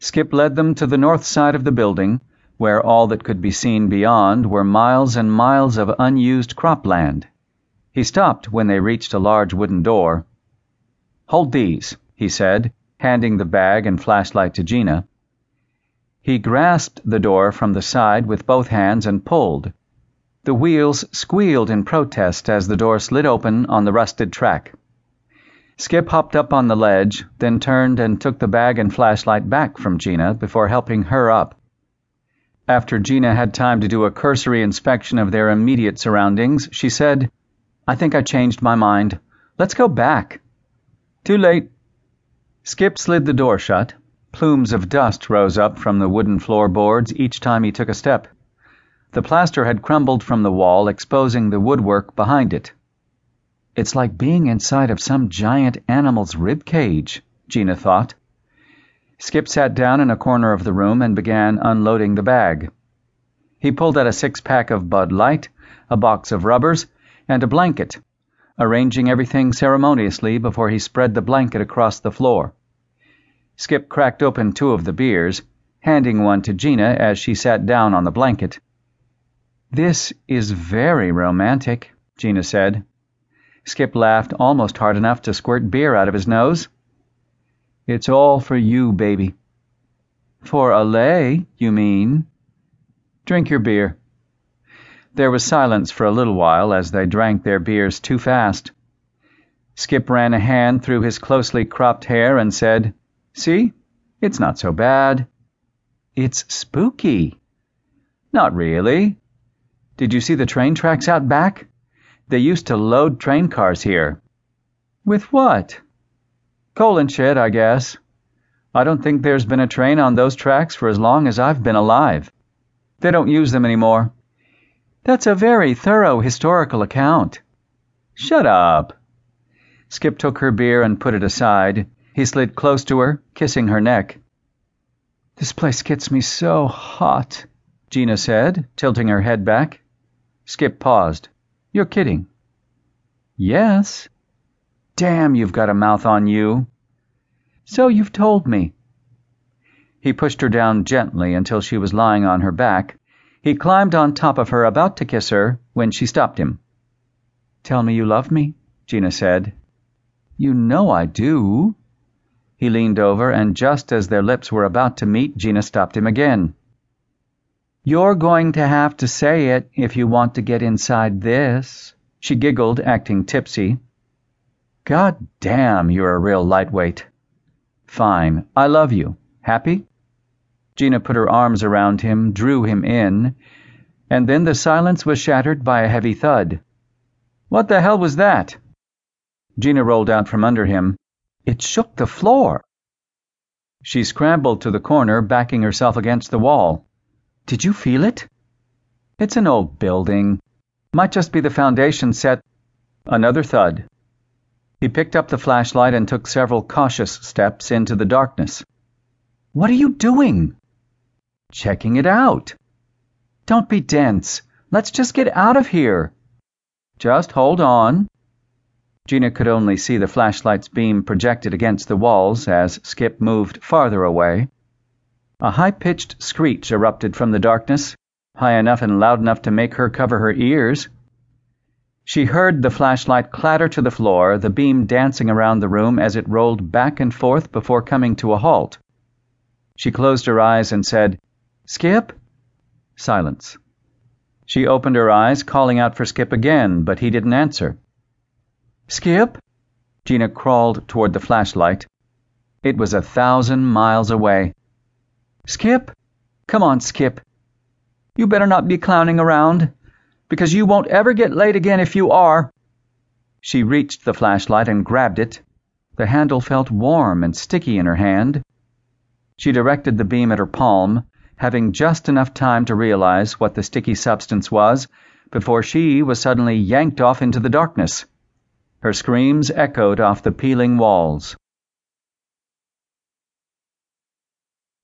Skip led them to the north side of the building, where all that could be seen beyond were miles and miles of unused cropland. He stopped when they reached a large wooden door. Hold these, he said, handing the bag and flashlight to Gina. He grasped the door from the side with both hands and pulled. The wheels squealed in protest as the door slid open on the rusted track. Skip hopped up on the ledge, then turned and took the bag and flashlight back from Gina before helping her up. After Gina had time to do a cursory inspection of their immediate surroundings, she said, I think I changed my mind. Let's go back. Too late. Skip slid the door shut. Plumes of dust rose up from the wooden floorboards each time he took a step. The plaster had crumbled from the wall, exposing the woodwork behind it. It's like being inside of some giant animal's rib cage, Gina thought. Skip sat down in a corner of the room and began unloading the bag. He pulled out a six pack of Bud Light, a box of rubbers, and a blanket, arranging everything ceremoniously before he spread the blanket across the floor. Skip cracked open two of the beers, handing one to Gina as she sat down on the blanket. This is very romantic, Gina said. Skip laughed almost hard enough to squirt beer out of his nose. It's all for you, baby. For a lay, you mean? Drink your beer. There was silence for a little while as they drank their beers too fast. Skip ran a hand through his closely cropped hair and said, See, it's not so bad. It's spooky. Not really. Did you see the train tracks out back? They used to load train cars here. With what? Coal and shit, I guess. I don't think there's been a train on those tracks for as long as I've been alive. They don't use them anymore. That's a very thorough historical account. Shut up. Skip took her beer and put it aside. He slid close to her, kissing her neck. This place gets me so hot, Gina said, tilting her head back. Skip paused. You're kidding. Yes. Damn, you've got a mouth on you. So you've told me. He pushed her down gently until she was lying on her back. He climbed on top of her, about to kiss her, when she stopped him. Tell me you love me, Gina said. You know I do. He leaned over, and just as their lips were about to meet, Gina stopped him again. You're going to have to say it if you want to get inside this. She giggled, acting tipsy. God damn, you're a real lightweight. Fine, I love you. Happy? Gina put her arms around him, drew him in, and then the silence was shattered by a heavy thud. What the hell was that? Gina rolled out from under him. It shook the floor. She scrambled to the corner, backing herself against the wall. Did you feel it? It's an old building. Might just be the foundation set. Another thud. He picked up the flashlight and took several cautious steps into the darkness. What are you doing? Checking it out. Don't be dense. Let's just get out of here. Just hold on. Gina could only see the flashlight's beam projected against the walls as Skip moved farther away. A high pitched screech erupted from the darkness, high enough and loud enough to make her cover her ears. She heard the flashlight clatter to the floor, the beam dancing around the room as it rolled back and forth before coming to a halt. She closed her eyes and said, Skip? Silence. She opened her eyes, calling out for Skip again, but he didn't answer. Skip? Gina crawled toward the flashlight. It was a thousand miles away. Skip? Come on, Skip. You better not be clowning around, because you won't ever get late again if you are. She reached the flashlight and grabbed it. The handle felt warm and sticky in her hand. She directed the beam at her palm, having just enough time to realize what the sticky substance was before she was suddenly yanked off into the darkness. Her screams echoed off the peeling walls.